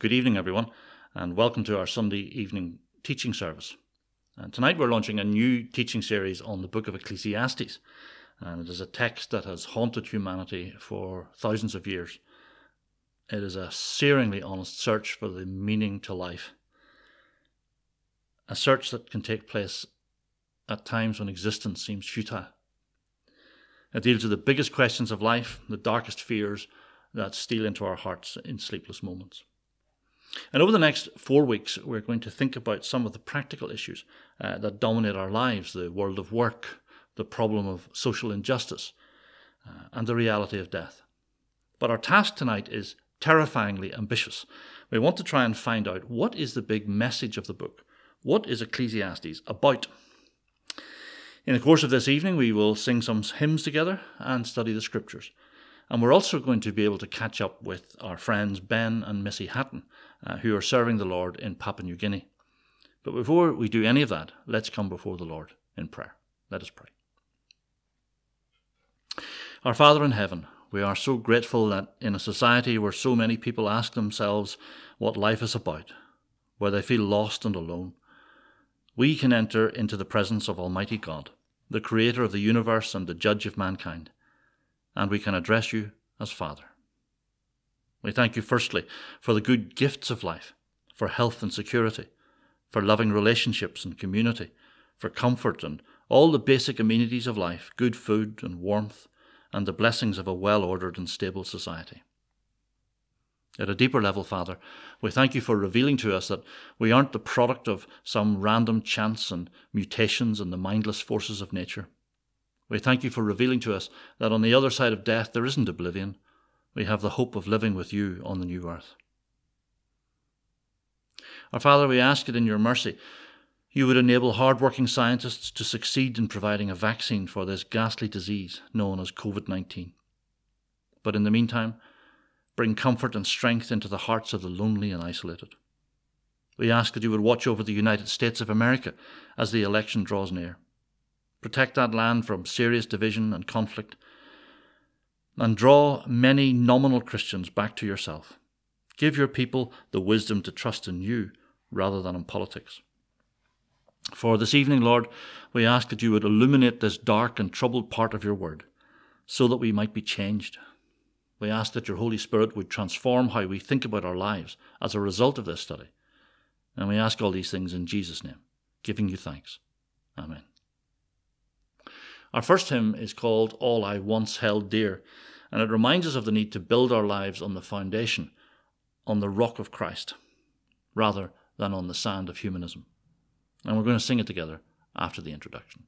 Good evening, everyone, and welcome to our Sunday evening teaching service. And tonight we're launching a new teaching series on the book of Ecclesiastes, and it is a text that has haunted humanity for thousands of years. It is a searingly honest search for the meaning to life, a search that can take place at times when existence seems futile. It deals with the biggest questions of life, the darkest fears that steal into our hearts in sleepless moments. And over the next four weeks, we're going to think about some of the practical issues uh, that dominate our lives the world of work, the problem of social injustice, uh, and the reality of death. But our task tonight is terrifyingly ambitious. We want to try and find out what is the big message of the book? What is Ecclesiastes about? In the course of this evening, we will sing some hymns together and study the scriptures. And we're also going to be able to catch up with our friends Ben and Missy Hatton uh, who are serving the Lord in Papua New Guinea. But before we do any of that, let's come before the Lord in prayer. Let us pray. Our Father in heaven, we are so grateful that in a society where so many people ask themselves what life is about, where they feel lost and alone, we can enter into the presence of Almighty God, the Creator of the universe and the Judge of mankind, and we can address you as Father. We thank you, firstly, for the good gifts of life, for health and security, for loving relationships and community, for comfort and all the basic amenities of life, good food and warmth, and the blessings of a well ordered and stable society. At a deeper level, Father, we thank you for revealing to us that we aren't the product of some random chance and mutations in the mindless forces of nature. We thank you for revealing to us that on the other side of death there isn't oblivion, we have the hope of living with you on the new earth. Our Father, we ask it in your mercy. You would enable hard-working scientists to succeed in providing a vaccine for this ghastly disease known as COVID 19. But in the meantime, bring comfort and strength into the hearts of the lonely and isolated. We ask that you would watch over the United States of America as the election draws near. Protect that land from serious division and conflict and draw many nominal Christians back to yourself. Give your people the wisdom to trust in you rather than in politics. For this evening, Lord, we ask that you would illuminate this dark and troubled part of your word so that we might be changed. We ask that your Holy Spirit would transform how we think about our lives as a result of this study. And we ask all these things in Jesus' name, giving you thanks. Amen. Our first hymn is called All I Once Held Dear and it reminds us of the need to build our lives on the foundation, on the rock of Christ, rather than on the sand of humanism. And we're going to sing it together after the introduction.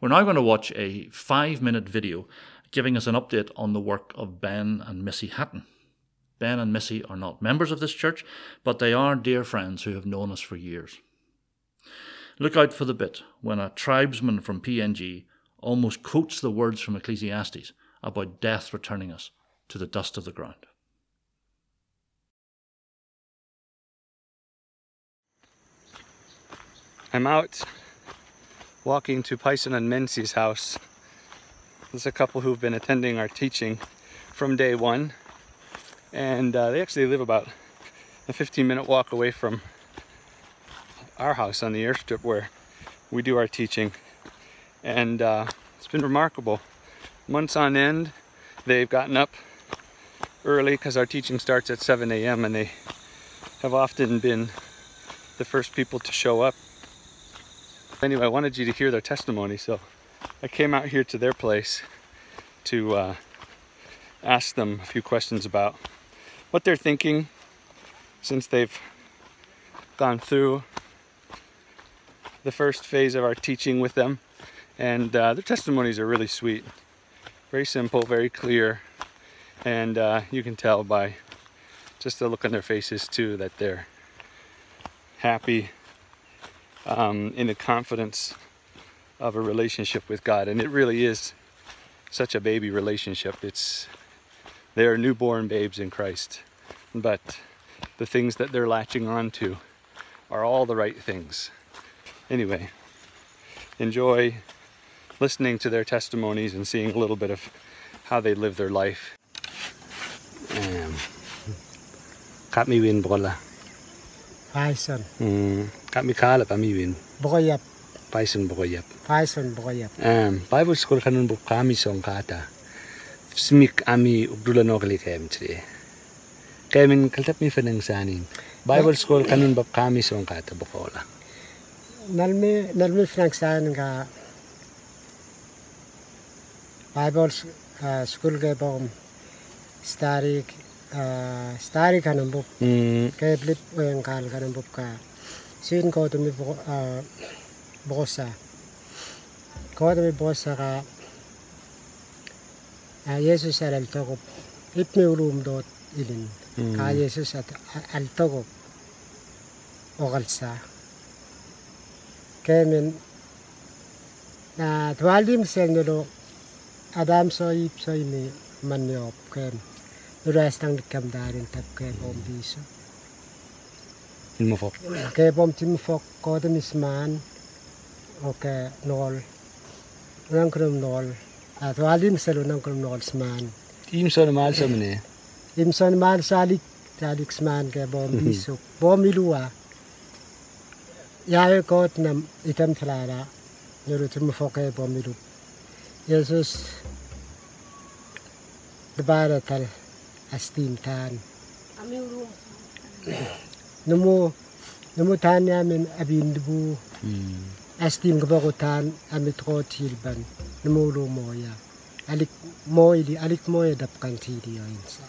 We're now going to watch a five minute video giving us an update on the work of Ben and Missy Hatton. Ben and Missy are not members of this church, but they are dear friends who have known us for years. Look out for the bit when a tribesman from PNG almost quotes the words from Ecclesiastes about death returning us to the dust of the ground. I'm out walking to Pison and Menzies' house. There's a couple who've been attending our teaching from day one, and uh, they actually live about a 15 minute walk away from our house on the airstrip where we do our teaching. And uh, it's been remarkable. Months on end, they've gotten up early because our teaching starts at 7 a.m. and they have often been the first people to show up Anyway, I wanted you to hear their testimony, so I came out here to their place to uh, ask them a few questions about what they're thinking since they've gone through the first phase of our teaching with them. And uh, their testimonies are really sweet, very simple, very clear, and uh, you can tell by just the look on their faces too that they're happy um, in the confidence of a relationship with God. And it really is such a baby relationship. It's they are newborn babes in Christ, but the things that they're latching on to are all the right things. Anyway, enjoy listening to their testimonies and seeing a little bit of how they live their life. Um, cut me win bola. Faison. Hmm. Kami kala kami win. Bokoyap. Python bokoyap. Faison bokoyap. Um, Bible school kanun bu kami song kata. Smik ami ugdula no kali kem tri. Kemin kaltap mi fanang sanin. Bible school kanun bab kami song kata bokola. Nalmi nalmi franksaan ka Bible uh, school ke bom starik uh, stari kanan bup mm. kaya blip yang kal kanan bup ka sin ko tumi buko uh, bukosa ko tumi bukosa ka uh, Yesus al altokop ipmi ulum dot ilin ka Yesus at altokop ogalsa ka men na twalim sel nilo adam so ip soyni maniop kaya kem Nurastang dikam darin tap ke bom biso. Ilmo fok. Ke bom tim fok ko de misman. O ke nol. Nang krum nol. At walim selo nang krum nol sman. Team so namal sa mene. Imson man salik salik sman ke bom biso. Bom ilua. Yawe kot nam itam thalada. Nuru tim fok ke bom ilu. Jesus. Debara tal asting tan. Ami uru. Nemu nemu tan ya min abin dibu. Asting kau kau tan ami tro tilban nemu uru moya. Alik moy di alik moy dapkan ti dia insa.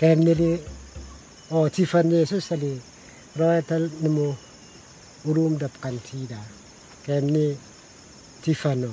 Kem ni di oh tifan ni. Raya tal nemu urum dapkan dah. Kem ni tifano.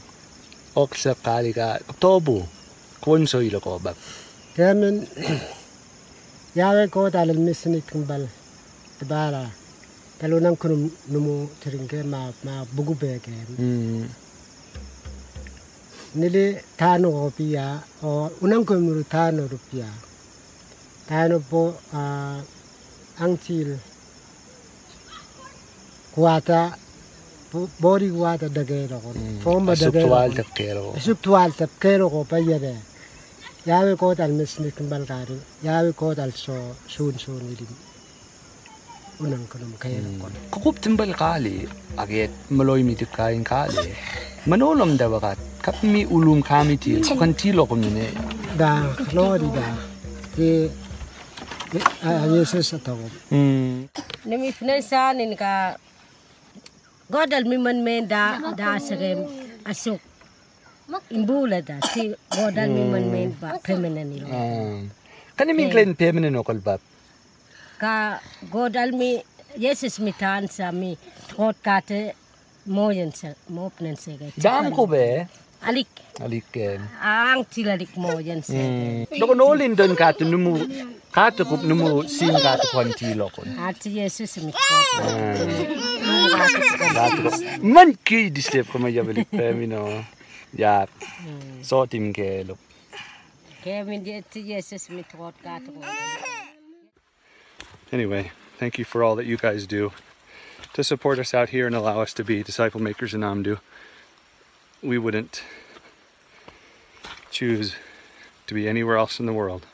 Oksa sa kaliga tobu kunso i lokoba kemen yare ko dal misni tumbal tbara kalu nam kunu numu tringe ma ma bugu bege hmm. nile tanu opia. O unang kunu tanu rupia. Tanu po a angtil kuata bori gua ta dagero ko. Mm. Form ba dagero sub twal tapkero. Sub twal tapkero ko pa yere yawe ko dal mes ni kimbal garu yawe ko ni unang ko nam kayen mm. ko ko kup timbal kali aget maloy mi tikain kali manolom da wagat kap mi ulum kami ti kan ti lo kum ni da lo di da ke a yeses atago mm. Nemi finansa ni ka godal mi man men da da sagem asuk. Imbula da si godal mi man men ba mm. pemenen nilo mm. Ah. Kani min eh. klen pemene no kolbab. ka godal mi yesus mi tan sa mi trot kate moyen sa mopnen sege Dam ko be, alik. Aliken. Eh. ang tilalik moyen sege Doko mm. nolin don kata numu, kata kup numu sin kata kwan tilo kon. at yesus mi trot man ki disip ko may jabalik pemino. Ya, hmm. so tim ke lo. ke mi di at yesus mi trot kate Anyway, thank you for all that you guys do to support us out here and allow us to be disciple makers in Amdu. We wouldn't choose to be anywhere else in the world.